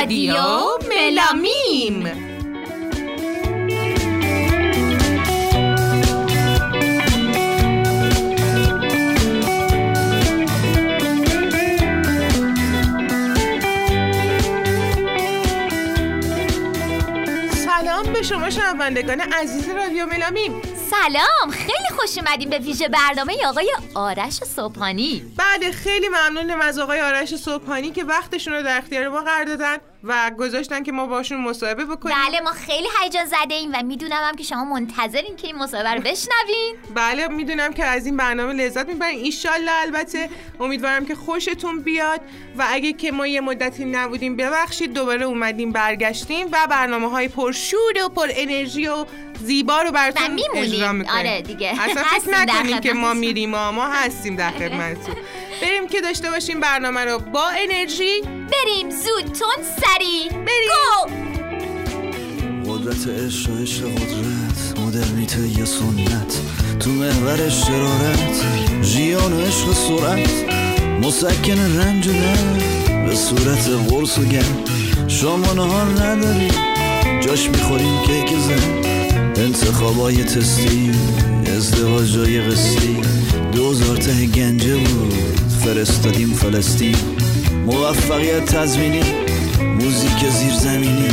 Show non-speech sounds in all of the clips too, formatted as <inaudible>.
رادیو ملامیم. سلام به شما شنوندگان عزیز رادیو ملامیم. سلام خیلی خوش اومدیم به ویژه برنامه آقای آرش صبحانی. بله خیلی ممنونم از آقای آرش صبحانی که وقتشون رو در اختیار ما قرار دادن و گذاشتن که ما باشون مصاحبه بکنیم. بله ما خیلی هیجان زده ایم و می‌دونم هم که شما منتظرین که این مصاحبه رو بشنوین. بله می‌دونم که از این برنامه لذت می‌برین. ایشالله البته امیدوارم که خوشتون بیاد و اگه که ما یه مدتی نبودیم ببخشید دوباره اومدیم برگشتیم و برنامه های پرشور و پر انرژی و زیبا رو براتون اجرا می‌کنیم. آره دیگه. اصلا فکر نکنیم که ما میریم. ما, ما هستیم در خدمتتون. بریم که داشته باشیم برنامه رو. با انرژی؟ بریم زود تون سری بریم. قدرت عشق و عشق قدرت مدرنیته یه سنت. تو محور شرارت جیان و عشق سرعت. مسکن رنج و درد به صورت قرص و گرم شما نهار نداری جاش می‌خوریم کیک زن. انتخابای تستی ازدواجای قسطی دوزار ته گنجه بود. فرستادیم فلسطین. موفقیت تزمینی موزیک زیرزمینی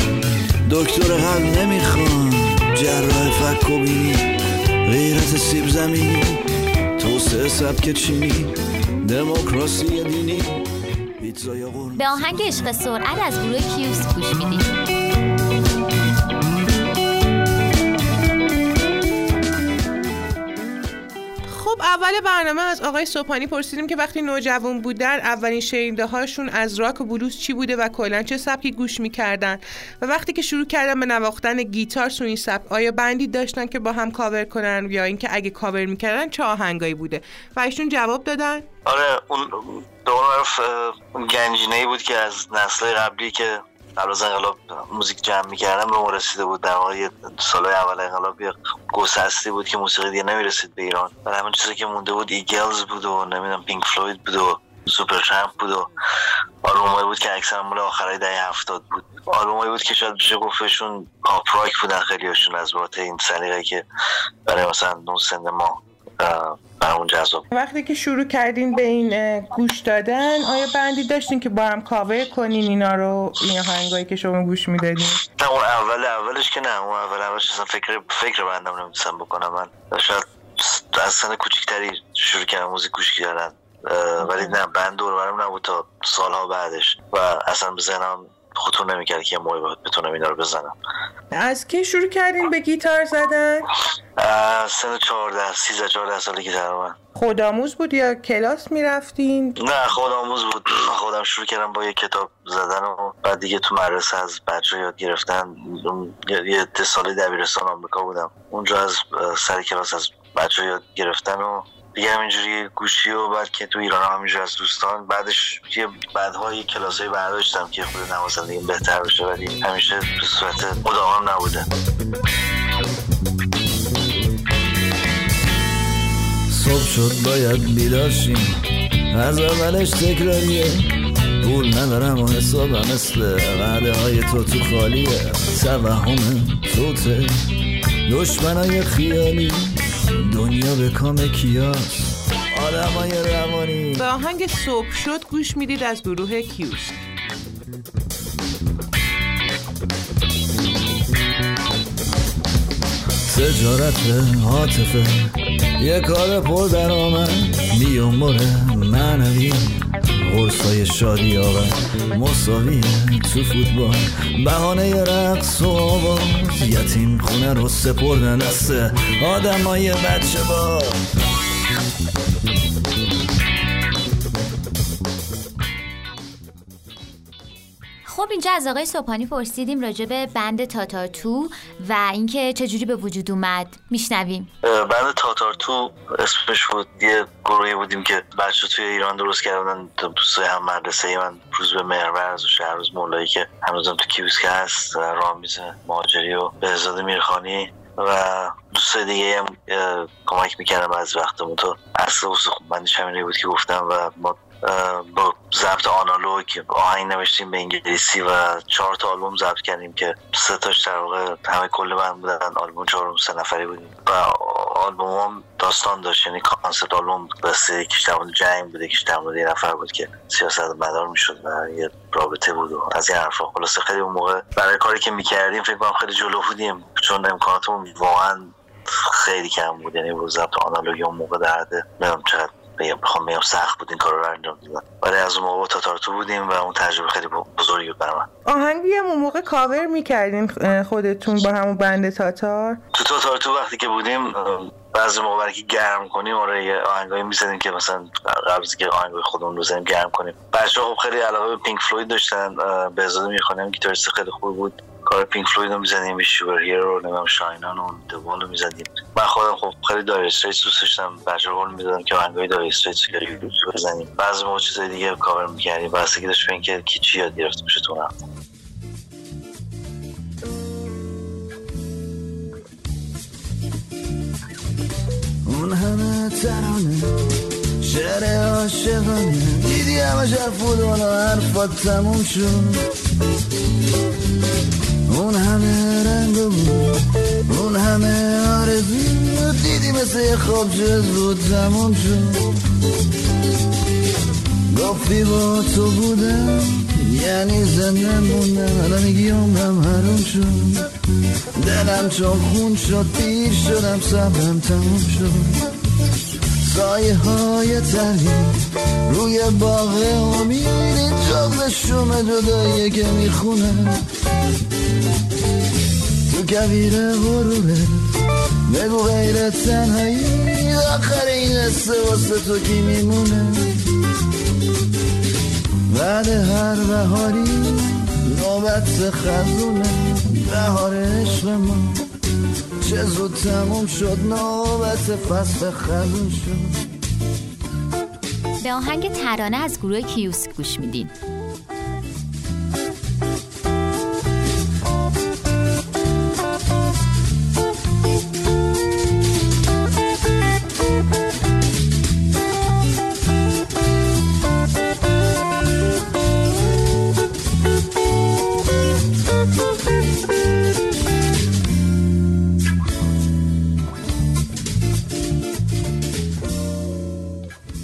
دکتر قلب نمی‌خوان. جراح فک و بینی. غیرت سیب زمینی. توسعه سبک چینی. دموکراسی دینی. به آهنگ عشق سرعت از گروه کیوس گوش میدیم. خب اول برنامه از آقای صبحانی پرسیدیم که وقتی نوجوان بودن اولین شنیده هاشون از راک و بلوز چی بوده و کلا چه سبکی گوش می‌کردن؟ و وقتی که شروع کردن به نواختن گیتار تو این سبک آیا band ی داشتن که با هم کاور کنن یا اینکه اگه کاور می‌کردن چه آهنگایی بوده؟ و ایشون جواب دادن. آره اون دور معرف اون گنجینه بود که از نسل قبلی که قبل از انقلاب موزیک جمع می‌کردن به ما رسیده بود. در واقع سالهای اول انقلاب یه گسستی بود که موسیقی دیگه نمی‌رسید به ایران. و همون چیزی که مونده بود Eagles بود و نمی‌دونم Pink Floyd بود و Supertramp بود و آلبومایی بود که اکثر مال آخرای دهه هفتاد بود. آلبومایی بود که شاید بشه گفتشون پاپ راک بودن خیلی هاشون از بابت این سلیقه که برای مثلا اون سن ما برامون جذاب. وقتی که شروع کردین به این گوش دادن آیا band ی داشتین که با هم کاور کنین اینا رو این آهنگایی که شما گوش می‌دادین؟ نه اون اول اولش که نه. اون اول اولش اصلا فکر فکر بندم نمی‌تونستم بکنم. من شاید از سن کوچیکتری شروع کردم موزیک گوش کردن. ولی نه بند دور برم نبود تا سالها بعدش. و اصلا به ذهنم خطور نمی‌کرد که یه موقعی باید بتونم اینا رو بزنم. از کی شروع کردین به گیتار زدن؟ سن 14 13 14 سالگی تقریبا خودآموز بود یا کلاس می‌رفتین؟ نه خودآموز بود. خودم شروع کردم با یه کتاب زدن و بعد دیگه تو مدرسه از بچه یاد گرفتن. یه ساله دبیرستان آمریکا بودم. اونجا از سر کلاس از بچه یاد گرفتن و دیگه همینجوری گوشی و بعد که تو ایران همینجوری از دوستان بعدش یه بعدها یه کلاس های برداشتم که خود نوازندگی بهتر بشه ولی همیشه به صورت مداوم نبوده. صبح شد باید بیداشیم. از اولش تکراریه. پول ندارم و حسابم مثل قعده های تو تو خالیه. توهم توته. دشمنای خیالی. دنیا به کام کیاس؟ آدمای روانی. به آهنگ صبح شد گوش می‌دید از گروه کیوس تجارت عاطفه یه کار پر درآمد میومر معنوی. قرصای شادی آور مساویه تو فوتبال. بهانه رقص و آواز. یتیم خونه رو سپردن دست آدمای بچه با خب اینجا از آقای صبحانی پرسیدیم راجع به بند تاتار تو و اینکه چجوری به وجود اومد. میشنویم. بند تاتارتو اسمش بود. یه گروهی بودیم که بچه توی ایران درست کردن. دوستای هم مدرسه من روز به مهرورز و شهروز مولایی که هنوزم تو کیوسک هست رامیز مهاجری و بهزاد میرخانی و دوستای دیگه هم کمک می‌کردم از وقتمون تو اصل و خوب بندش همینه بود که گفتم و ما با ضبط آنالوگ آهنگ نوشتیم به انگلیسی و چهار تا آلبوم ضبط کردیم که سه تاش در واقع همه کل بند بودن آلبوم چهارم سه نفری بودیم. و آلبوم هم داستان داشت یعنی کانسپت آلبوم بس یکیش در جنگ بود یکیش در مورد یه نفر بود که سیاست مدار می‌شد و یه رابطه بود و از این حرفا. خلاصه خیلی اون موقع برای کاری که می‌کردیم فکر کنم خیلی جلو بودیم چون امکاناتمون واقعا خیلی کم بود یعنی ضبط آنالوگی اون موقع درده نمی‌دونم چقدر بخوام بگم سخت بود این کار رو انجام دادن. ولی از اون موقع تاتارتو بودیم و اون تجربه خیلی بزرگی بود برای من. آهنگی هم اون موقع کاور می‌کردین خودتون با همون بند تاتار؟ تو تاتارتو وقتی که بودیم بعضی موقع برای که گرم کنیم آره یه آهنگایی می‌زدیم که مثلا قبل که آهنگای خودمون رو زنیم گرم کنیم. بچه خب خیلی علاقه به پینک فلوید داشتن به ازاده می‌خوانیم گیتاریست خیلی خوب بود. کار پینک فلوید رو می‌زنیم به شوبر هیرو رو نمیم شاینان و دوال رو می‌زدیم من خودم خب خیلی دایر استریتس دوست داشتم. بچه رو می‌دادم که آهنگای استریتس رو بزنیم. بعضی موقع چیزای دیگه کاور می‌کردیم. بستگی داشت به اینکه چی یاد گرفته باشه تو اون همه ترانه شعر عاشقانه. دیدی همه حرف و حرفات تموم شد. اون همه رنگ بود اون همه آرزو دیدی مثل یه خواب جز بود تموم شد. گفتی با تو بودم. یعنی زنده موندم الان میگی عمرم حروم شد. دلم چون خون شد پیر شدم صبرم تموم شد. سایه های تنی روی باغ امیدی جغل شوم جداییه که می‌خونه. تو کبیر غروره بگو غیر تنهایی آخر این قصه واسه تو کی میمونه؟ بعد هر بهاری نوبت خزونه بهار عشق ما. چه زود تموم شد نوبت فصل خزون شد. به آهنگ ترانه از گروه کیوس گوش میدین.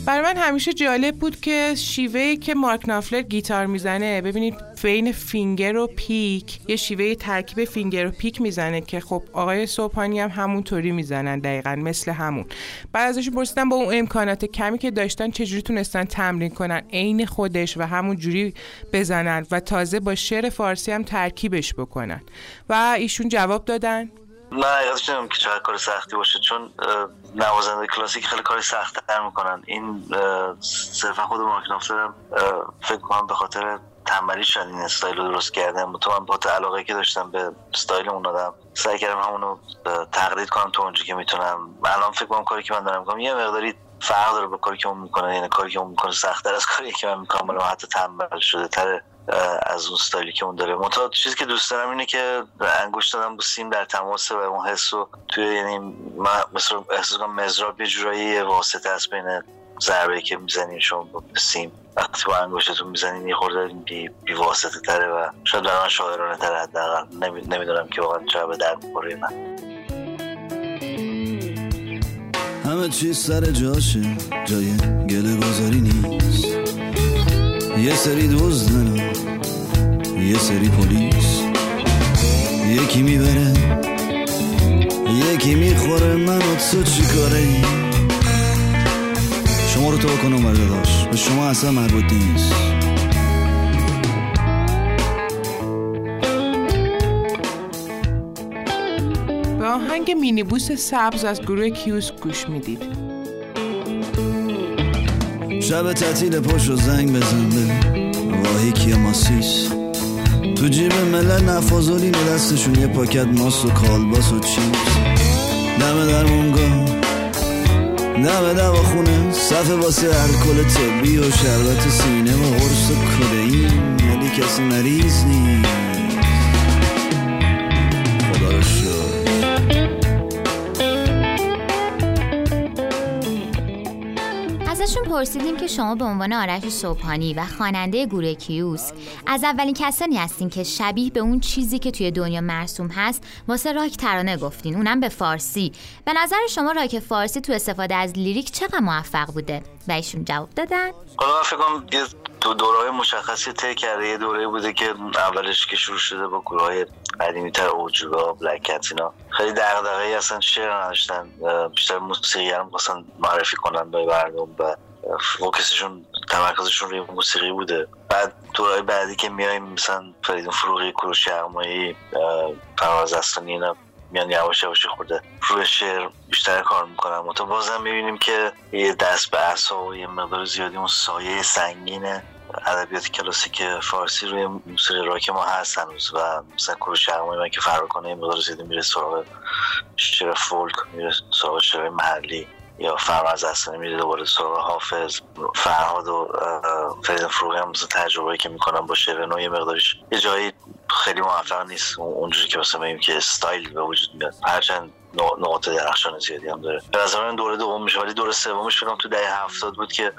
همیشه جالب بود که شیوهی که مارک نافلر گیتار می‌زنه ببینید بین فینگر و پیک یه شیوه ترکیب فینگر و پیک می‌زنه که خب آقای صبحانی هم همونطوری می‌زنن دقیقا مثل همون. بعد ازش پرسیدم با اون امکانات کمی که داشتن چجوری تونستن تمرین کنن عین خودش و همون جوری بزنن و تازه با شعر فارسی هم ترکیبش بکنن. و ایشون جواب دادن نه حقیقتش نمیم که چقدر کار سختی باشه چون نوازنده کلاسیک خیلی کار سخت تر می‌کنن. این صرفا خود مارک نافلر فکر کنم به خاطر تنبلی شد این استایل رو درست کردم تو من با علاقه که داشتم به استایل اون آدم سعی کردم همونو تقلید کنم تو اونجا که می‌تونم. الان فکر کنم کاری که من دارم می‌کنم یه مقداری فرق داره با کاری که اون می‌کنه. یعنی کاری که اون می‌کنه سختتر از کاری که من می‌کنم. ولی حتی تنبل شده تره. از اون ستایلی که اون داره. منتها چیزی که دوست دارم اینه که انگوش دادم با سیم در تماس و اون حس رو توی یعنی من مثل احساس کنم مزراب یه جورایی واسطه است بین ضربه که می‌زنیم شما با سیم. وقتی با انگشتتون می‌زنین یه خورده بی, بی واسطه تره و شاید برای من شاعرانه تره حداقل. نمی‌دونم که واقعا چرا به درد می‌خوره من همه چیز سر جاشه جای گله گذاری نیست. یه سری دزدن یه سری پلیس. یکی می‌بره. یکی می‌خوره. من و تو چی کاره؟ شما رو تو کنم داشت به شما اصلا مربوط نیست. به آهنگ مینیبوس سبز از گروه کیوس گوش می‌دید. شب تعطیل پشت و زنگ بزن به واهی کیا ماسیس. تو جیب ملت نفازولین دستشون. یه پاکت ماست و کالباس و چیپس دم در مونگا دم دوا خونه صفحه واسه الکل طبی و شربت سینه و قرص کدئین ولی کسی مریض نیست. ازشون پرسیدیم که شما به عنوان آرش صبحانی و خواننده گروه کیوس از اولین کسانی هستین که شبیه به اون چیزی که توی دنیا مرسوم هست واسه راک ترانه گفتین اونم به فارسی. به نظر شما راک فارسی تو استفاده از لیریک چقدر موفق بوده؟ و ایشون جواب دادن. من فکر کنم دو دوره مشخصی طی کرده. یه دوره بوده که اولش که شروع شده با گروه های قدیمی تر اوجوگا بلک کت اینا. خیلی دغدغه اصلا شعر نداشتن. بیشتر موسیقی هم مثلا معرفی کنن به مردم و فوکسشون تمرکزشون روی موسیقی بوده. بعد دورای بعدی که میایم مثلا فریدون فروغی کروش یغمایی فراز اصلانی اینا. میان یواش یواش خورده. روی شعر بیشتر کار می‌کنم. و تو بازم می‌بینیم که یه دست به اصا و یه مقدار زیادی اون سایه سنگین ادبیات کلاسیک فارسی روی موسیقی راک ما هست هنوز. و مثلا کروش من که فرار کنه یه مقدار زیادی میره سراغ شعر فولک میره سراغ شعر محلی. یا فرمز اصلا میره دوباره سراغ حافظ. فرهاد و فرید فروغی هم تجربه که می‌کنن با شعر نو یه مقدارش یه جایی خیلی موفق نیست. اونجوری که مثلا بگیم که استایل به وجود میاد. هرچند نقاط درخشان زیادی هم داره. به نظر من دوره دوم میشه. ولی دوره سومش فکر تو دهه هفتاد بود که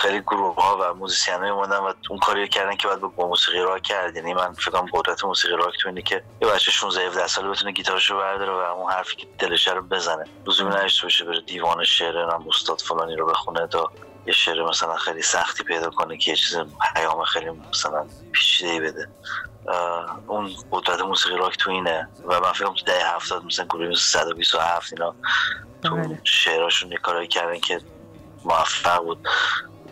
خیلی گروه ها و موزیسین های اومدن و اون کاری کردن که باید با موسیقی راک کرد یعنی من فکر کنم قدرت موسیقی راک تو اینه که یه بچه 16 17 ساله بتونه گیتارشو برداره و اون حرفی که دلش رو بزنه. لزومی نداشته باشه بره دیوان شعر هم استاد فلانی رو بخونه تا یه شعر مثلا خیلی سختی پیدا کنه که یه چیز پیام خیلی مثلا پیچیده بده. اون قدرت موسیقی راک تو اینه و من فکرم تو دهه هفتاد مثلا گروه 127 اینا تو بله. شعراشون یه کارایی کردن که موفق بود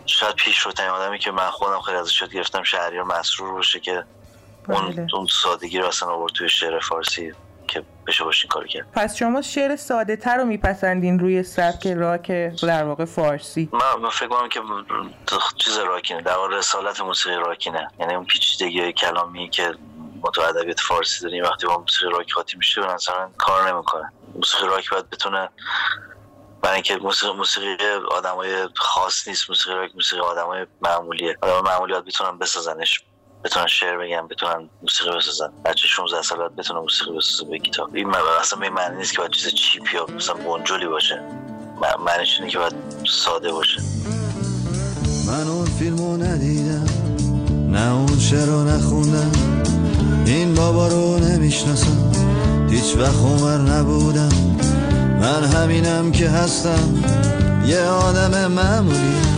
شاید پیش رو آدمی که من خودم خیلی ازش شد گرفتم شهریار مسرور باشه که اون, بله. اون سادگی رو اصلا آورد توی شعر فارسی که بشه باشین کار کرد. پس شما شعر ساده تر رو میپسندین روی سبک راک در واقع فارسی؟ من, فکر کنم که چیز راکینه. در واقع رسالت موسیقی راکینه. یعنی اون پیچیدگی کلامی که ما تو ادبیات فارسی داریم وقتی با موسیقی راک خاطی میشه به نظر کار نمی‌کنه. موسیقی راک باید بتونه برای اینکه موسیقی موسیقی آدمای خاص نیست. موسیقی راک موسیقی آدمای معمولیه. آدم معمولیات بتونن بسازنش. بتونن شعر بگن بتونن موسیقی بسازن. بچه 16 سال بتونه موسیقی بسازه به گیتار. این اصلا به معنی نیست که باید چیز چیپ یا مثلا بونجولی باشه. معنیش اینه که باید ساده باشه. من اون فیلمو ندیدم نه اون شعر نخوندم. این بابا رو نمی‌شناسم هیچ وقت عمر نبودم. من همینم که هستم یه آدم معمولی.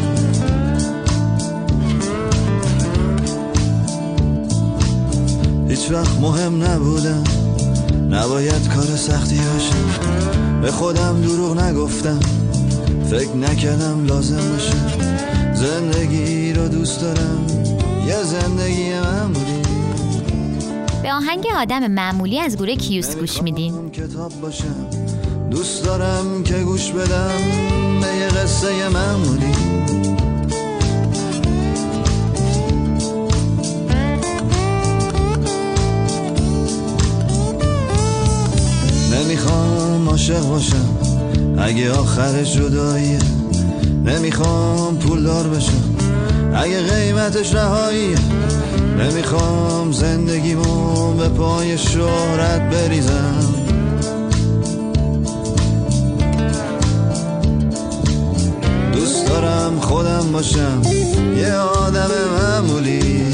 هیچ وقت مهم نبودم. نباید کار سختی باشه. به خودم دروغ نگفتم. فکر نکردم لازم باشه. زندگی رو دوست دارم. یه زندگی معمولی به آهنگ آدم معمولی از گروه کیوس گوش میدین. کتاب باشم. دوست دارم که گوش بدم. به یه قصه معمولی عاشق باشم اگه آخر جداییه نمی‌خوام پولدار بشم. اگه قیمتش رهاییه نمی‌خوام زندگیمو به پای شهرت بریزم. دوست دارم خودم باشم. یه آدم معمولی.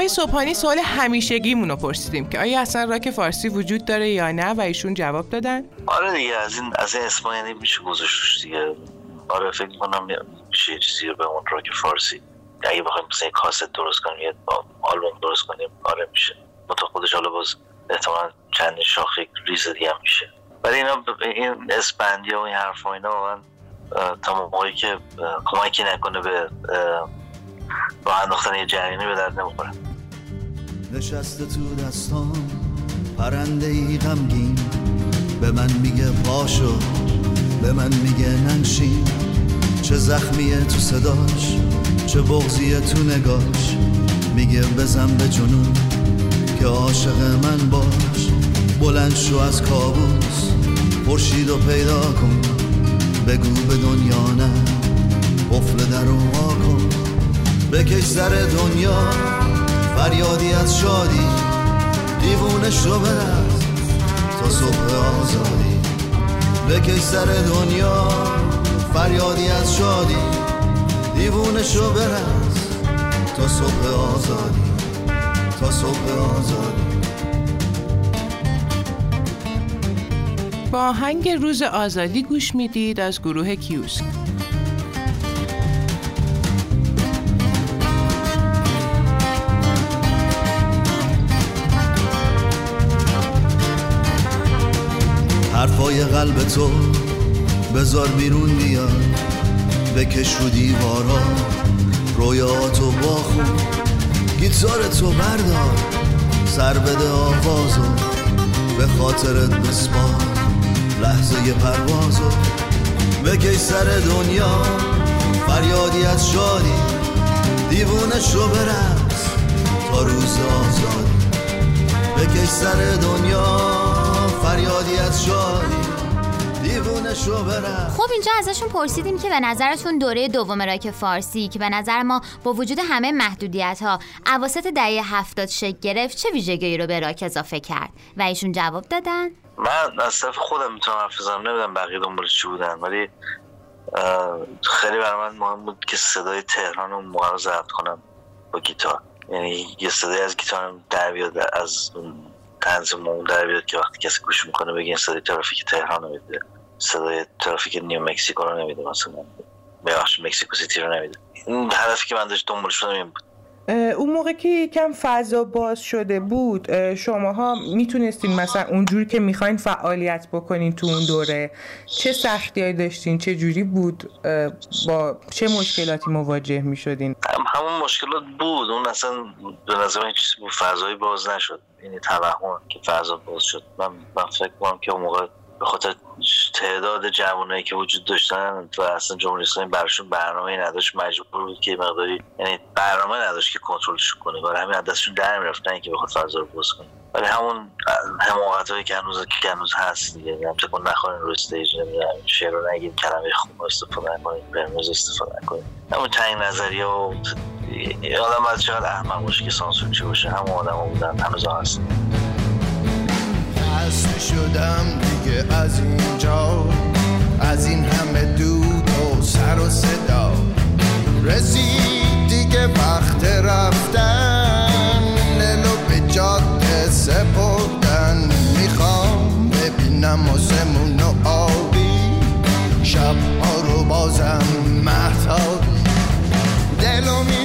آقای صبحانی سوال همیشگیمون رو پرسیدیم که آیا اصلا راک فارسی وجود داره یا نه و ایشون جواب دادن؟ آره دیگه از این از این اسما یعنی میشه گذاشتش دیگه. آره فکر کنم میشه چیزی رو به اون راک فارسی اگه بخوایم مثلا کاست درست کنیم یه آلبوم درست کنیم آره میشه. متا خودش حالا باز احتمال چند شاخ ریز دیگه میشه. ولی اینا این اسپندی و این حرف و اینا من تا موقعی که کمکی نکنه به با انداختن یه جریانی به درد نمی‌خوره. نشسته تو دستان پرنده ای غمگین. به من میگه پاشو به من میگه ننشین. چه زخمیه تو صداش چه بغزیه تو نگاش. میگه بزن به جنون که عاشق من باش. بلند شو از کابوس خورشید رو پیدا کن. بگو به دنیا نه قفل در رو کن. بکش سر دنیا فریادی از شادی دیوونش رو برست تا صبح آزادی. بکش سر دنیا فریادی از شادی دیوونش رو برست تا صبح آزادی تا صبح آزادی. با آهنگ روز آزادی گوش می‌دید از گروه کیوسک. قلب تو بذار بیرون بیاد بکش رو دیوارا رویاتو باخون گیتار تو بردار سر بده آوازو. به خاطرت بسپار لحظه پروازو. بکش سر دنیا فریادی از شادی. دیوونش رو برس تا روز آزادی. بکش سر دنیا فریادی از شادی. دیوونش رو برس خب اینجا ازشون پرسیدیم که به نظرتون دوره دوم راک فارسی که به نظر ما با وجود همه محدودیت ها عواسط دهه هفتاد شکل گرفت چه ویژگی رو به راک اضافه کرد؟ و ایشون جواب دادن؟ من از طرف خودم می‌تونم حرف بزنم. نمی‌دونم بقیه دنبال چی بودن ولی خیلی برای من مهم بود که صدای تهران اون موقع رو ضبط کنم با گیتار. یعنی یه صدای از گیتار در بیاد از اون مون در بیاد که وقتی کسی گوش می‌کنه بگه این صدای ترافیک تهران رو میده. صدای ترافیک نیو مکسیکو رو نمیده مثلا ببخش مکسیکو سیتی رو نمیده این هدفی که من داشت دنبال شدم این بود. اون موقع که یکم فضا باز شده بود اه، شماها می‌تونستین مثلا اونجوری که می‌خواین فعالیت بکنین تو اون دوره چه سختیایی داشتین؟ چه جوری بود؟ با چه مشکلاتی مواجه می‌شدین؟ هم همون مشکلات بود. اون اصلا به نظر من چیزی بود فضایی باز نشد. یعنی توهم که فضا باز شد. من, من فکر کنم که اون موقع به خاطر تعداد جوانایی که وجود داشتن و اصلا جمهوری اسلامی براشون برنامه نداشت مجبور بود که مقداری یعنی برنامه نداشت که کنترلش کنه. برای همین از دستشون در می‌رفتن که بخواد فضا رو باز کنه. ولی همون حماقت هایی که هنوز که هنوز هست دیگه. هم تکون نخورین رو استیج نمی‌دونم. شعر رو نگیم کلمه خوب استفاده نکنیم قرمز استفاده نکنیم. همون تعیین نظریه و آدم باید چقدر احمق باشه که سانسور چی باشه؟ همون آدم ها بودن. هنوز هم هست خسته شدم دیگه از اینجا. از این همه دود و سر و صدا. رسید دیگه وقت رفتن. للو به جاده سپردن. می‌خوام ببینم آسمون و آبی. شب ها رو بازم محتابی دلو می‌زنم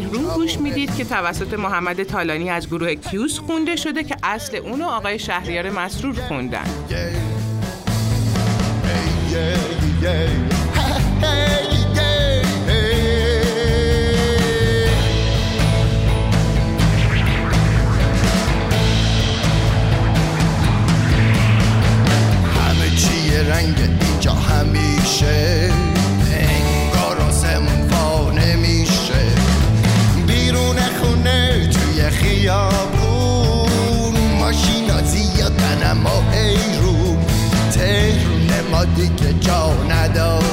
تهرون گوش می‌دید که توسط محمد تالانی از گروه کیوس خونده شده که اصل اونو آقای شهریار مسرور خوندن. همه چی یه رنگ اینجا همیشه. خیابون ماشینا زیادن اما حیرون تهرون ما دیگه جا نداره.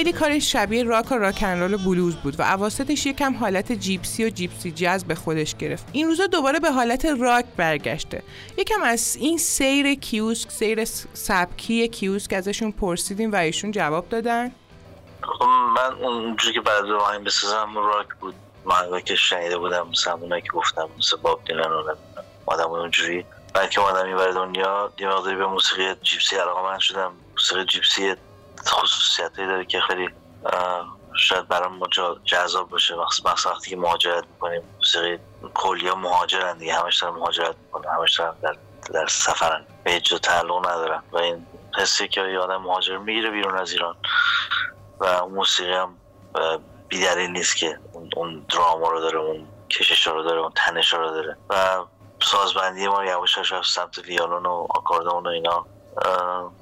خیلی کارش شبیه راک و راک‌اندرول و بلوز بود و اواسطش یکم حالت gypsy و gypsy jazz به خودش گرفت. این روزا دوباره به حالت راک برگشته. یکم از این سیر کیوسک سیر سبکی کیوسک ازشون پرسیدیم و ایشون جواب دادن. خب من اونجوری که بعد آهنگ بسازم راک بود. من که شنیده بودم مثل که گفتم مثل باب دیلن رو آدم اونجوری بعد که اومدم این دنیا یه به موسیقی gypsy علاقه‌مند شدم. موسیقی gypsy خصوصیت داره که خیلی شاید برام ما جذاب باشه. مخصوصا وقتی که مهاجرت می‌کنیم موسیقی کلیا مهاجرن دیگه. همش دارن مهاجرت می‌کنن همش دارن در, در سفرن. به جا تعلق ندارن. و این حسی که یه آدم مهاجر می‌گیره بیرون از ایران. و موسیقی هم بیدلیل نیست که اون دراما رو داره اون کشش رو داره اون تنش رو داره. و سازبندی ما یواشاش از سمت ویالون و آکاردون و اینا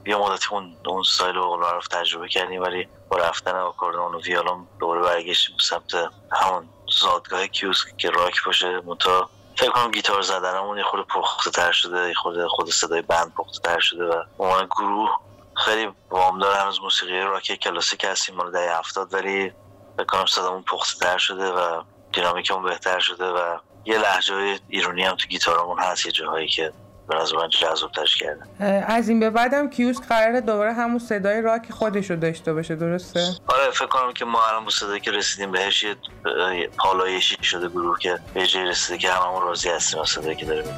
یه مدتی اون اون ستایل رو تجربه کردیم ولی با رفتن آکاردئون و ویالون دوباره برگشتیم سمت همون زادگاه کیوسک که راک باشه. منتها فکر کنم گیتار زدنمون یه خورده پخته تر شده یه خورده خود صدای band پخته تر شده و عنوان گروه خیلی وامدار هنوز موسیقی راک کلاسیک هستیم مال دهه هفتاد ولی فکر کنم صدامون پخته تر شده و dynamic مون بهتر شده و یه لهجه ایرانی هم تو گیتارمون هست یه جاهایی که به نظر من جذاب کرده از این به بعدم کیوس قراره دوباره همون صدای راک خودش رو داشته باشه درسته؟ آره فکر کنم که ما الان صدایی که رسیدیم بهش یه پالایشی شده گروه که به جای رسیده که هممون راضی هستیم از صدایی که داریم.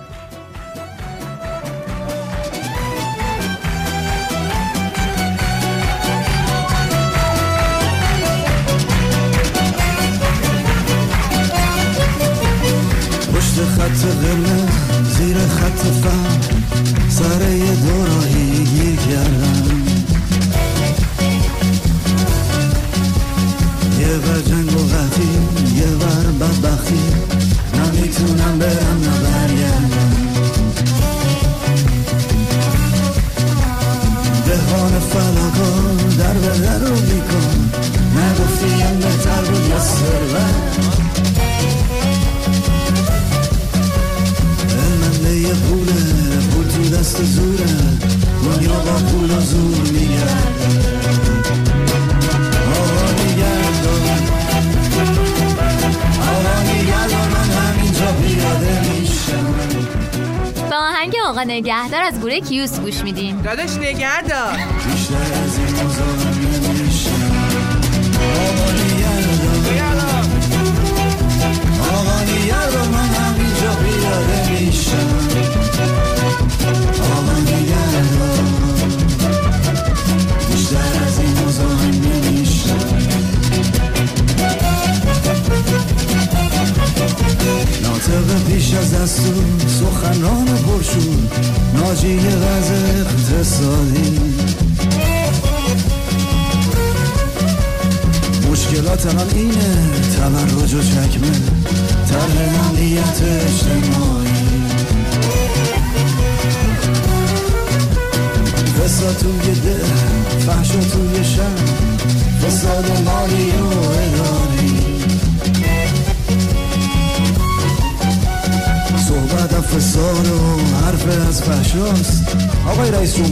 کیوس گوش میدیم. داداش نگهدار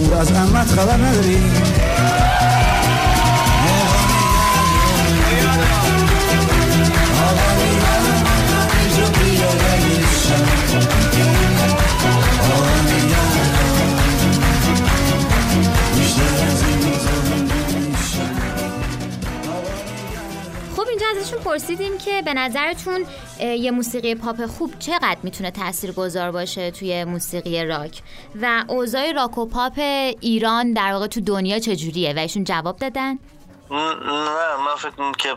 جمهور از امت خبر نداری؟ پرسیدیم که به نظرتون یه موسیقی پاپ خوب چقدر می‌تونه تأثیر گذار باشه توی موسیقی راک و اوضاع راک و پاپ ایران در واقع تو دنیا چجوریه و ایشون جواب دادن؟ نه من فکر که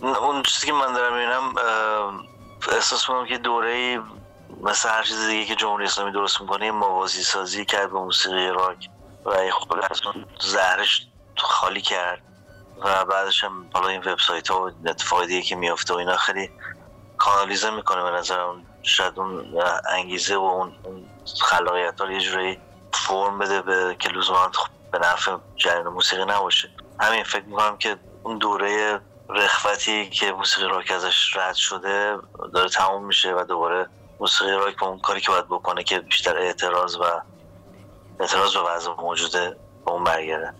اون چیزی که من دارم می‌بینم احساس کنم که دوره مثل هر چیز دیگه که جمهوری اسلامی درست می‌کنه موازی سازی کرد به موسیقی راک و خود از اون زهرش خالی کرد و بعدش هم حالا این وبسایت ها و اتفاقی که میافته و اینا خیلی کانالیزه می‌کنه به نظرم شاید اون انگیزه و اون خلاقیت ها یه جوری فرم بده به که لزوما به نفع جریان موسیقی نباشه. همین فکر می‌کنم که اون دوره رخوتی که موسیقی راک ازش رد شده داره تموم میشه و دوباره موسیقی راک با اون کاری که باید بکنه که بیشتر اعتراض و اعتراض به وضع موجوده به اون برگرده.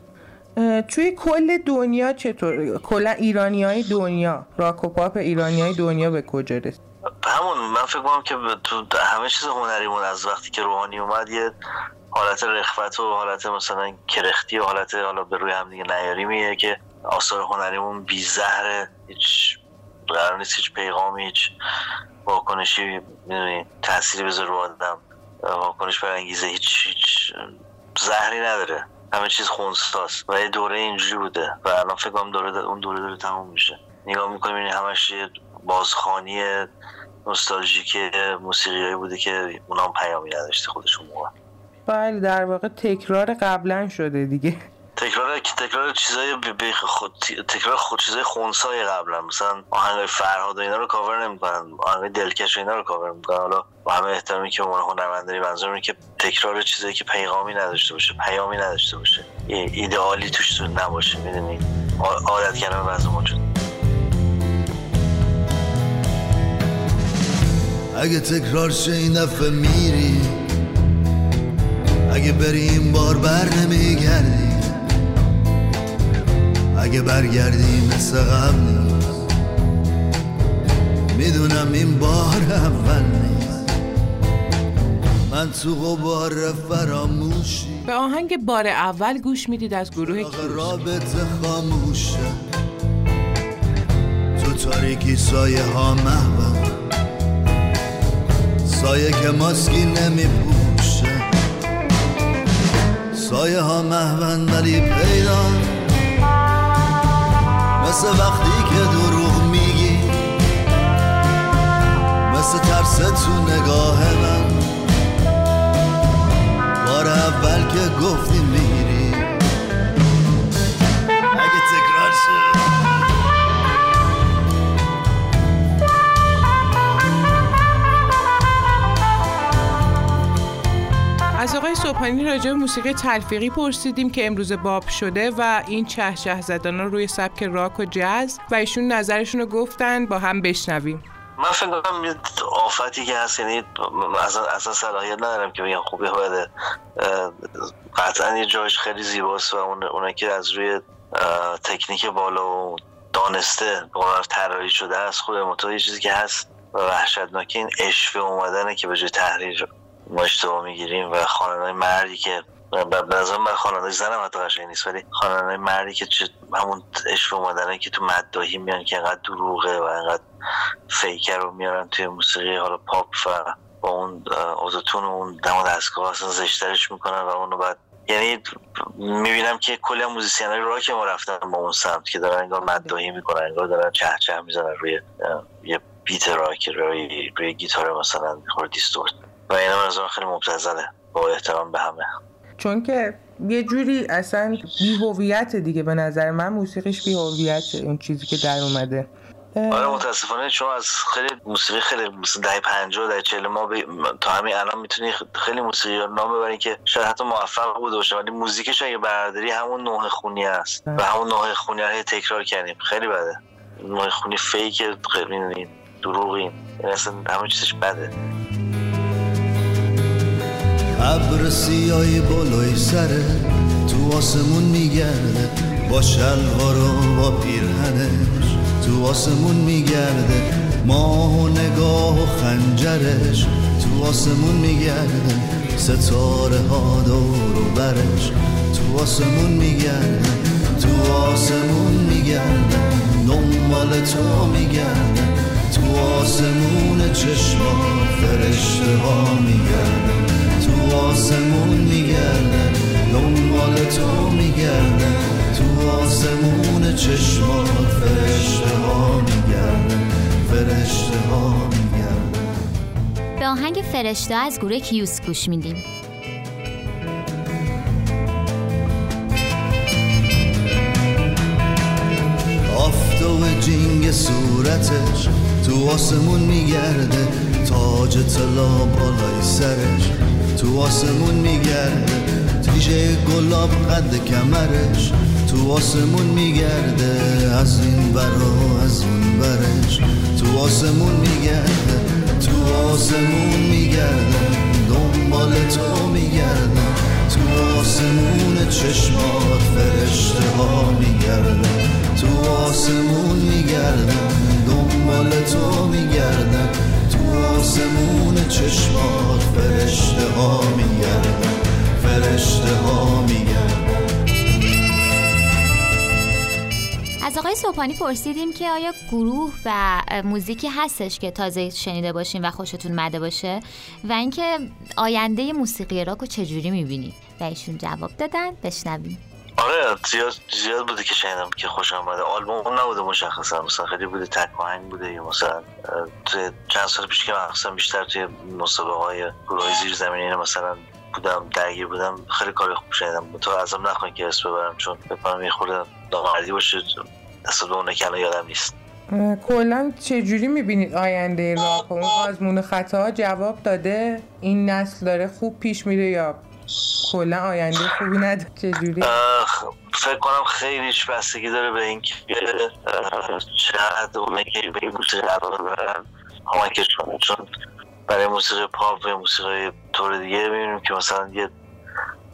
توی کل دنیا چطور؟ کلا ایرانی های دنیا راک و پاپ ایرانی های دنیا به کجا رسید؟ همون من فکر کنم که تو همه چیز هنریمون از وقتی که روحانی اومد یه حالت رخوت و حالت مثلا کرختی و حالت حالا به روی هم دیگه نیاریمیه که آثار هنریمون بی زهره هیچ قرار نیست هیچ پیغامی هیچ واکنشی می‌دونی تأثیری بذاره رو آدم. واکنش برانگیزه هیچ هیچ زهری نداره. همه چیز خونساست و یه دوره اینجوری بوده و الان فکر کنم دوره اون دوره داره تموم میشه. نگاه می‌کنیم این همش بازخانی نوستالژیک موسیقی بوده که اونا هم پیامی نداشته خودشون موقع. بله در واقع تکرار قبلا شده دیگه. تکرار تکرار چیزای خود تکرار خود چیزای خونسای قبلا. مثلا آهنگ فرهاد و اینا رو کاور نمی‌کنن. آهنگ دلکش و اینا رو کاور می‌کنن. حالا با همه احترامی که اون هنرمنداری منظور که تکرار چیزایی که پیغامی نداشته باشه پیامی نداشته باشه. ایدئالی توش نباشه می‌دونی؟ عادت کردن وضع موجود. اگه تکرار شه این دفعه میری اگه بری این بار بر نمیگردی اگه برگردی مثل قبل می‌دونم این بار اول نیست. من تو غبار فراموشی. به آهنگ بار اول گوش می‌دید از گروه کیوسک رابطه خاموشه. تو تاریکی سایه ها محبم سایه که ماسکی نمیپوشه سایه ها محون ولی پیدا مثل وقتی که دروغ میگی. مثل ترس تو نگاه من. بار اول که گفتی میری. اگه از آقای صبحانی راجع به موسیقی تلفیقی پرسیدیم که امروز باب شده و این چه چه زدن روی سبک راک و جاز و ایشون نظرشون رو گفتن با هم بشنویم. من فکر کنم آفتی که هست یعنی اصلا, اصلا صلاحیت ندارم که بگم خوبی بده قطعا یه جایش خیلی زیباست و اون اونه که از روی تکنیک بالا و دانسته به طراحی شده است خوبه متو یه چیزی که هست و وحشتناک این اشوه اومدنه که به جای تحریر ما اشتباه می‌گیریم و خانه مردی که به نظر من خانواده زنم حتی قشنگ نیست ولی خانواده مردی که چه همون عشق اومدنه که تو مداهی میان که انقدر دروغه و انقدر فیکر رو میارن توی موسیقی حالا پاپ و با اون اه، اوزوتون و اون دم دستگاه اصلا زشترش می‌کنن و اونو بعد یعنی می‌بینم که کلی موزیسین های راک ما رفتن با اون سمت که دارن انگار مداهی می‌کنن انگار دارن چه چه می‌زنن روی یه بیت راک روی, روی گیتار مثلا دیستورت. و نظر من خیلی مبتذله با احترام به همه. چون که یه جوری اصلا بیهویت دیگه به نظر من موسیقیش بیهویته اون چیزی که در اومده. آره متاسفانه شما از خیلی موسیقی خیلی مثل دهه 50 دهه 40 ما به- تا همین الان می‌تونی خیلی موسیقی رو نام ببری که شاید حتی موفق بوده باشه. ولی موزیکش اگه برداری همون نوع خونی است. و همون نوع خونی رو تکرار کردیم. خیلی بده. نوع خونی فیک خیلی می‌دونی، دروغی یعنی اصلا همه چیزش بده. ابر سیاهی بالای سره تو آسمون میگرده با شلوار و با پیرهنش. تو آسمون میگرده ماه و نگاه و خنجرش. تو آسمون میگرده ستاره ها دور و برش. تو آسمون میگرده تو آسمون میگرده دنبال تو میگرده. تو آسمون چشمان فرشته ها میگردن تو آسمون میگردن دنبال تو میگردن. تو آسمون چشمان فرشته ها میگردن فرشته ها میگردن. به آهنگ فرشته از گروه کیوس گوش میدیم. آفتاب جینگ صورتش تو آسمون میگرده تاج طلا بالای سرش. تو آسمون میگرده. تیژه گلاب قد کمرش تو آسمون میگرده. از این برا از اون برش تو آسمون میگرده. تو آسمون میگرده. دنبال تو میگرده. تو آسمون چشمات فرشته ها میگردن تو آسمون میگردن دنبال تو میگردن تو آسمون چشمات فرشته ها میگردن فرشته ها میگردن. از آقای صبحانی پرسیدیم که آیا گروه و موزیکی هستش که تازه شنیده باشین و خوشتون مده باشه و اینکه آینده موسیقی راک رو چجوری می‌بینید؟ و ایشون جواب دادن بشنویم. آره زیاد زیاد بوده که شنیدم که خوش آمده. آلبوم نبوده مشخصا مثلا خیلی بوده تک آهنگ بوده یا مثلا چند سال پیش که مثلا بیشتر توی مسابقه های گروه زیر زمینی مثلا بودم درگیر بودم خیلی کار خوب شنیدم. تو ازم نخواهی که اسم ببرم چون بکنم یه خورده نامردی باشه دست به اونه که یادم نیست. کلا چجوری می‌بینید آینده راک اون آزمون خطا جواب داده؟ این نسل داره خوب پیش میره یا کلا آینده خوبی نداره. چجوری؟ فکر کنم خیلیش بستگی داره به اینکه چقدر به این موسیقی علاقه کمکش کنه چون برای موسیقی پاپ و موسیقی طور دیگه می‌بینیم که مثلا یه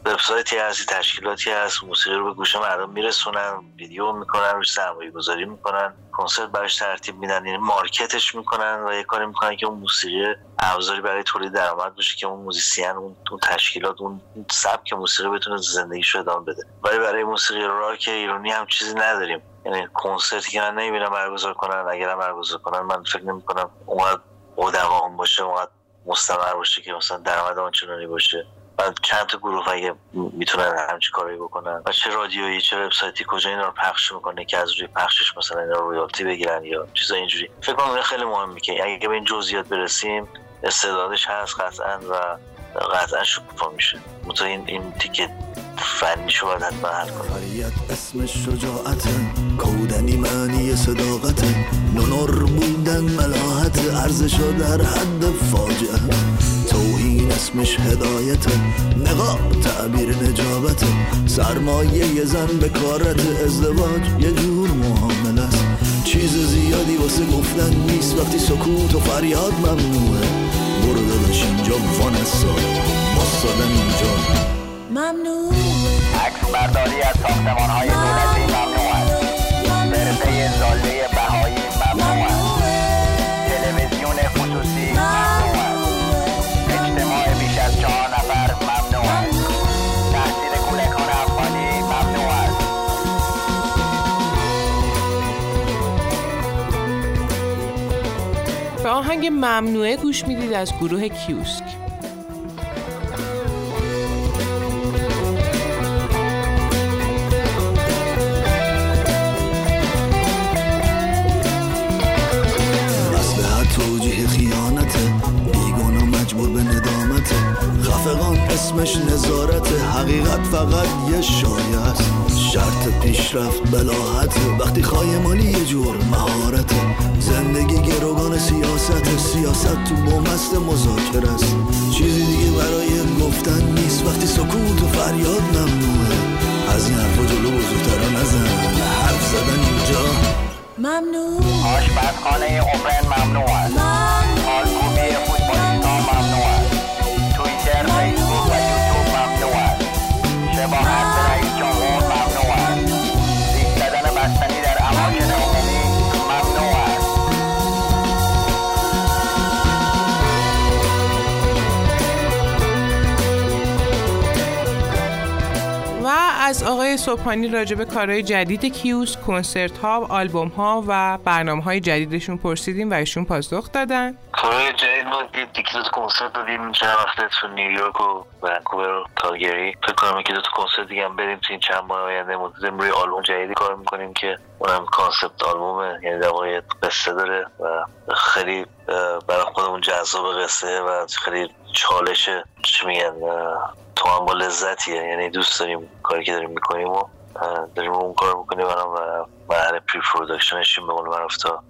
وبسایتی هست تشکیلاتی هست موسیقی رو به گوش مردم میرسونن ویدیو می‌کنن روش سرمایه گذاری می‌کنن کنسرت براش ترتیب میدن یعنی market ش می‌کنن و یه کاری می‌کنن که اون موسیقی ابزاری برای تولید درآمد باشه که اون موزیسین اون, اون تشکیلات اون سبک موسیقی بتونه زندگیش ادامه بده. ولی برای موسیقی راک ایرانی هم چیزی نداریم. یعنی کنسرتی که من نمی‌بینم برگزار کنن اگرم برگزار کنن من فکر نمی‌کنم اونقدر قدم باشه اونقدر مستمر باشه که مثلا درآمد آنچنانی باشه. و چند تا گروه اگه می‌تونن همچی کاری بکنن؟ و چه رادیویی چه وبسایتی کجا اینا رو پخش می‌کنه که از روی پخشش مثلا اینا رو رویالتی بگیرن یا چیزا اینجوری؟ فکر کنم خیلی مهمه که اگه به این جزئیات برسیم استعدادش هست قطعا و قطعا شکوفا میشه. مطمئن این این تیکه فنی شو باید حتما اسم شجاعت کودنی معنی صداقت نونر بودن ملاحت ارزش در حد فاجعه. اسمش هدایت. نقاب تعبیر نجابت. سرمایه یه زن به کارت ازدواج. یه جور معامله است. چیز زیادی واسه گفتن نیست. وقتی سکوت و فریاد ممنوعه. برو داداش اینجا وانسا مستادم اینجا. ممنوع عکس برداری از ساختمان های دولتی ممنوع است. برپه آهنگ ممنوعه گوش می‌دید از گروه کیوسک. اسمش نظارت. حقیقت فقط یه شایه است. شرط پیشرفت بلاحت. وقتی خایمانی یه جور مهارت. زندگی گروگان سیاست. سیاست تو بومست مذاکر است. چیزی دیگه برای گفتن نیست. وقتی سکوت و فریاد ممنوعه از این حرفا جلو بزرگترا نزن. حرف زدن اینجا. ممنوع آشپزخانه اوپن ممنوع است. از آقای سبحانی راجع به کارهای جدید کیوسک، کنسرت ها، آلبوم ها و برنامه های جدیدشون پرسیدیم و ایشون پاسخ دادن. کارهای جدید ما دیگه کنسرت دادیم چند وقت تو نیویورک و ونکوور و کالگری. فکر کنم که دو تا کنسرت دیگه هم بریم تو این چند ماه آینده. مدتیم روی آلبوم جدیدی کار می‌کنیم که اونم concept album ه. یعنی یه قصه داره و خیلی برای خودمون جذاب قصه و خیلی چالش. چی میگن؟ تو هم با لذتیه. یعنی دوست داریم کاری که داریم می‌کنیم و داریم اون کار می‌کنیم و مرحله pre-production ش به قول معروف تا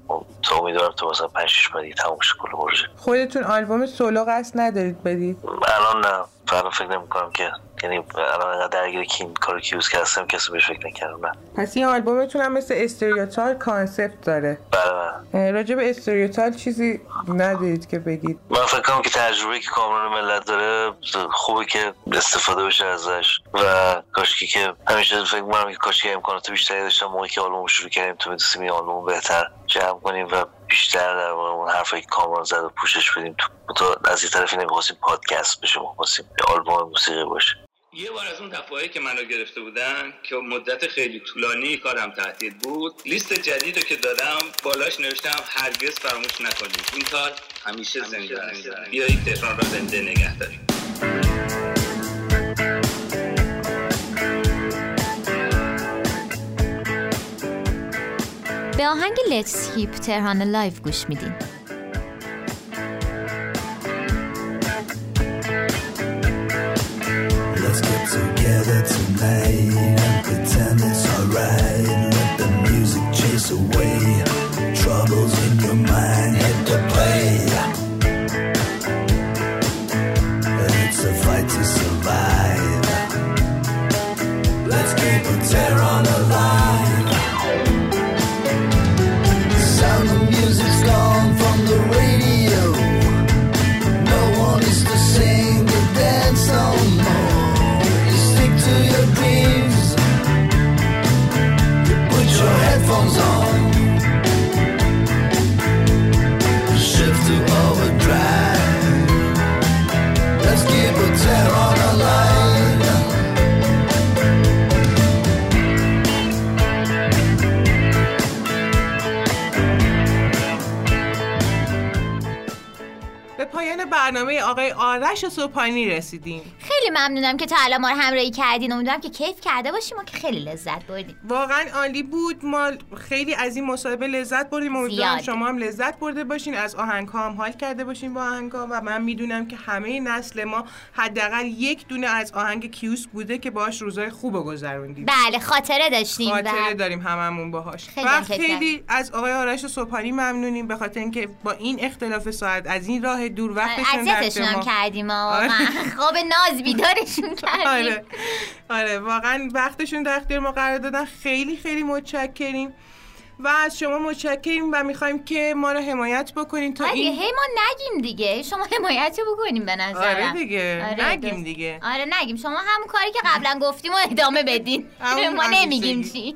تا امیدوارم تا مثلا 5 6 ماه دیگه تموم شه کل پروژه. خودتون آلبوم سولو قصد ندارید بدید؟ الان نه. فعلا فکر نمی‌کنم که یعنی الان درگیر کیم کار کیوسک که هستم کسی بهش فکر نکردم پس این آلبومتون هم مثل استریوتال concept داره. بله راجع به استریوتال چیزی ندارید که بگید. من فکر کنم که تجربه که کامران ملت داره خوبه که استفاده بشه ازش و کاشکی که همیشه فکر می‌کنم که کاشکی امکانات بیشتری داشتم موقعی که آلبوم شروع کردیم تو می‌تونستیم این آلبوم بهتر جمع کنیم و بیشتر در اون حرفایی که کامران زد و پوشش بدیم تو از این طرفی نمی‌خواستیم پادکست بشه می‌خواستیم آلبوم موسیقی باشه. یه بار از اون دفعه که منو گرفته بودن که مدت خیلی طولانی کارم تهدید بود لیست جدید رو که دادم بالاش نوشتم هرگز فراموش نکنید. این کار همیشه زنده است. بیایید تهران را زنده نگه داریم. به آهنگ Let's Keep تهران لایف گوش میدین. tear on a line. برنامه آقای آرش صبحانی رسیدیم. ممنونم که تا الان ما رو همراهی کردین. امیدوارم که کیف کرده باشیم و که خیلی لذت بردیم. واقعا عالی بود. ما خیلی از این مصاحبه لذت بردیم. امیدوارم. شما هم لذت برده باشین. از آهنگ هم حال کرده باشین با آهنگ و من می‌دونم که همه نسل ما حداقل یک دونه از آهنگ کیوس بوده که باهاش روزای خوب رو گذروندیم. بله خاطره داشتیم خاطره و داریم هممون باهاش. خیلی و خیلی از آقای آرش صبحانی ممنونیم. به خاطر اینکه با این اختلاف ساعت از این راه دور وقتشون هم ما. کردیم آره. واقعا. خواب ناز بیدارشون کردیم. آره. آره واقعا وقتشون در اختیار ما قرار دادن. خیلی خیلی متشکریم. و از شما متشکریم و می‌خوایم که ما رو حمایت بکنین تا آره این هی ما نگیم دیگه. شما حمایتی بکنیم به نظرم. آره دیگه. آره، نگیم. دیگه. آره نگیم. شما همون کاری که قبلا گفتیم و ادامه بدین. ما نمیگیم. چی.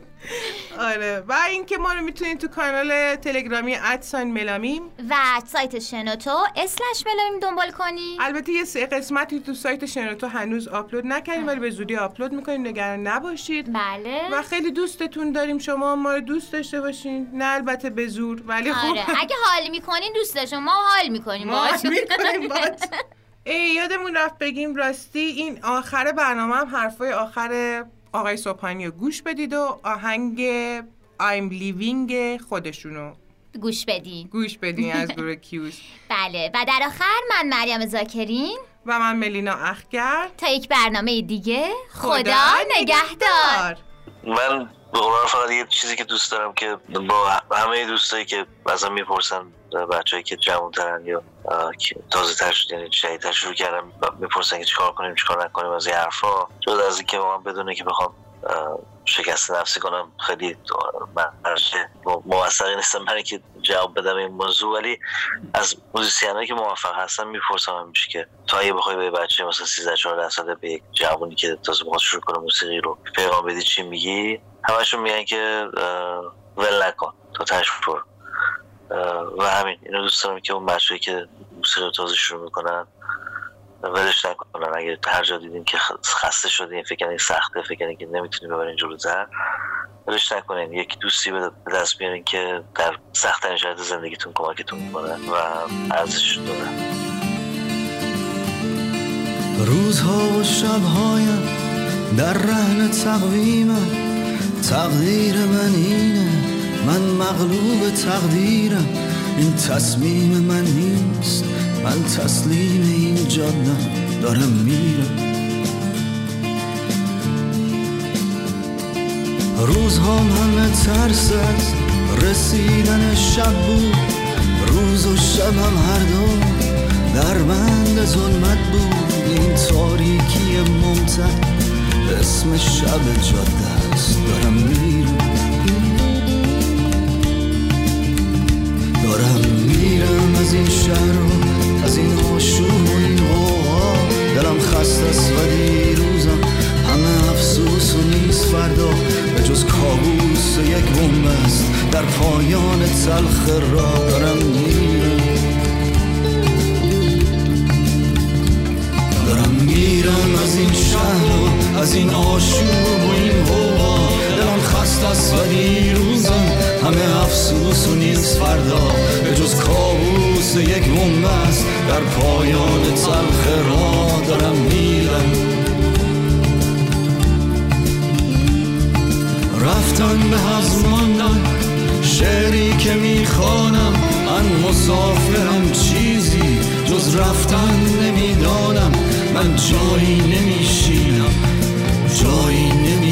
آره. و اینکه ما رو می‌تونید تو کانال تلگرامی ادسان ملامیم. و سایت شنوتو اسلش ملامیم دنبال کنی. البته یه سه قسمتی تو سایت شنوتو هنوز آپلود نکردیم ولی به زودی آپلود می‌کنیم. نگران نباشید. بله. و خیلی دوستتون داریم. شما ما رو دوست داشته باشین. نه البته به زور. ولی خب. آره. اگه حال می‌کنین دوست داشتم ما حال می‌کنیم. ما باهاتون. می‌کنیم. <laughs> ای یادمون رفت بگیم راستی این آخر برنامه هم حرفای آخر آقای صبحانی رو گوش بدید و آهنگ I'm Living خودشونو گوش بدین. گوش بدین از <laughs> گروه کیوس بله. و در آخر من مریم زاکرین. و من ملینا اخگر. تا یک برنامه دیگه خدا, نگهدار. من به فقط یه چیزی که دوست دارم که با همه دوستایی که مثلا می‌پرسن بچه‌ای که جوان‌ترن یا تازه تر یعنی جدیدتر شروع می‌پرسن که چیکار کنیم چیکار نکنیم از این حرفا. جز از اینکه من بدونه که بخوام شکست نفسی کنم خیلی موثقی نیستم برای که جواب بدم این موضوع ولی از موزیسین که موفق هستن می‌پرسم همیشه که تو اگه بخوای به بچه مثلا 13 14 ساله به یک جوانی که تازه می‌خواد شروع کنه موسیقی رو پیغام بدی چی میگی؟ همشون میگن که ول نکن تا تش برو اه، و همین اینو دوست دارم که اون بچه‌ای که موسیقی تازه شروع می‌کنن ولش نکنن. اگه هر جا دیدین که خسته شدین فکر کنین سخته فکر که نمی‌تونین ببرین جلوتر ولش نکنین. یک دوستی به دست بیارین که در سختترین شرایط زندگیتون کمکتون می‌کنه و ارزش داره. روزها و شبهایم در رهن تقویمم تقدیر من اینه. من مغلوب تقدیرم. این تصمیم من نیست. من تسلیم این جادم دارم میرم. روزهام همه ترس از رسیدن شب بود. روز و شبم هر دو در بند ظلمت بود. این تاریکی ممتد. اسم شب جاده است. دارم میرم. دارم میرم از این شهر و از این آشوب و این غوغا. دلم خسته است و دیروزم همه افسوس و نیست فردا. به جز کابوس و یک بومبست در پایان تلخ راه دارم میرم. دارم میرم از این شهر و از این آشوب و این غوغا. است و دیروزم همه افسوس و نیست فردا به جز کابوس یک بومبست در پایان تلخ راه دارم میرم. رفتن به حض ماندن شعری که می‌خوانم من مسافرم چیزی جز رفتن نمی‌دانم من جایی نمیشینم جایی نمیمانم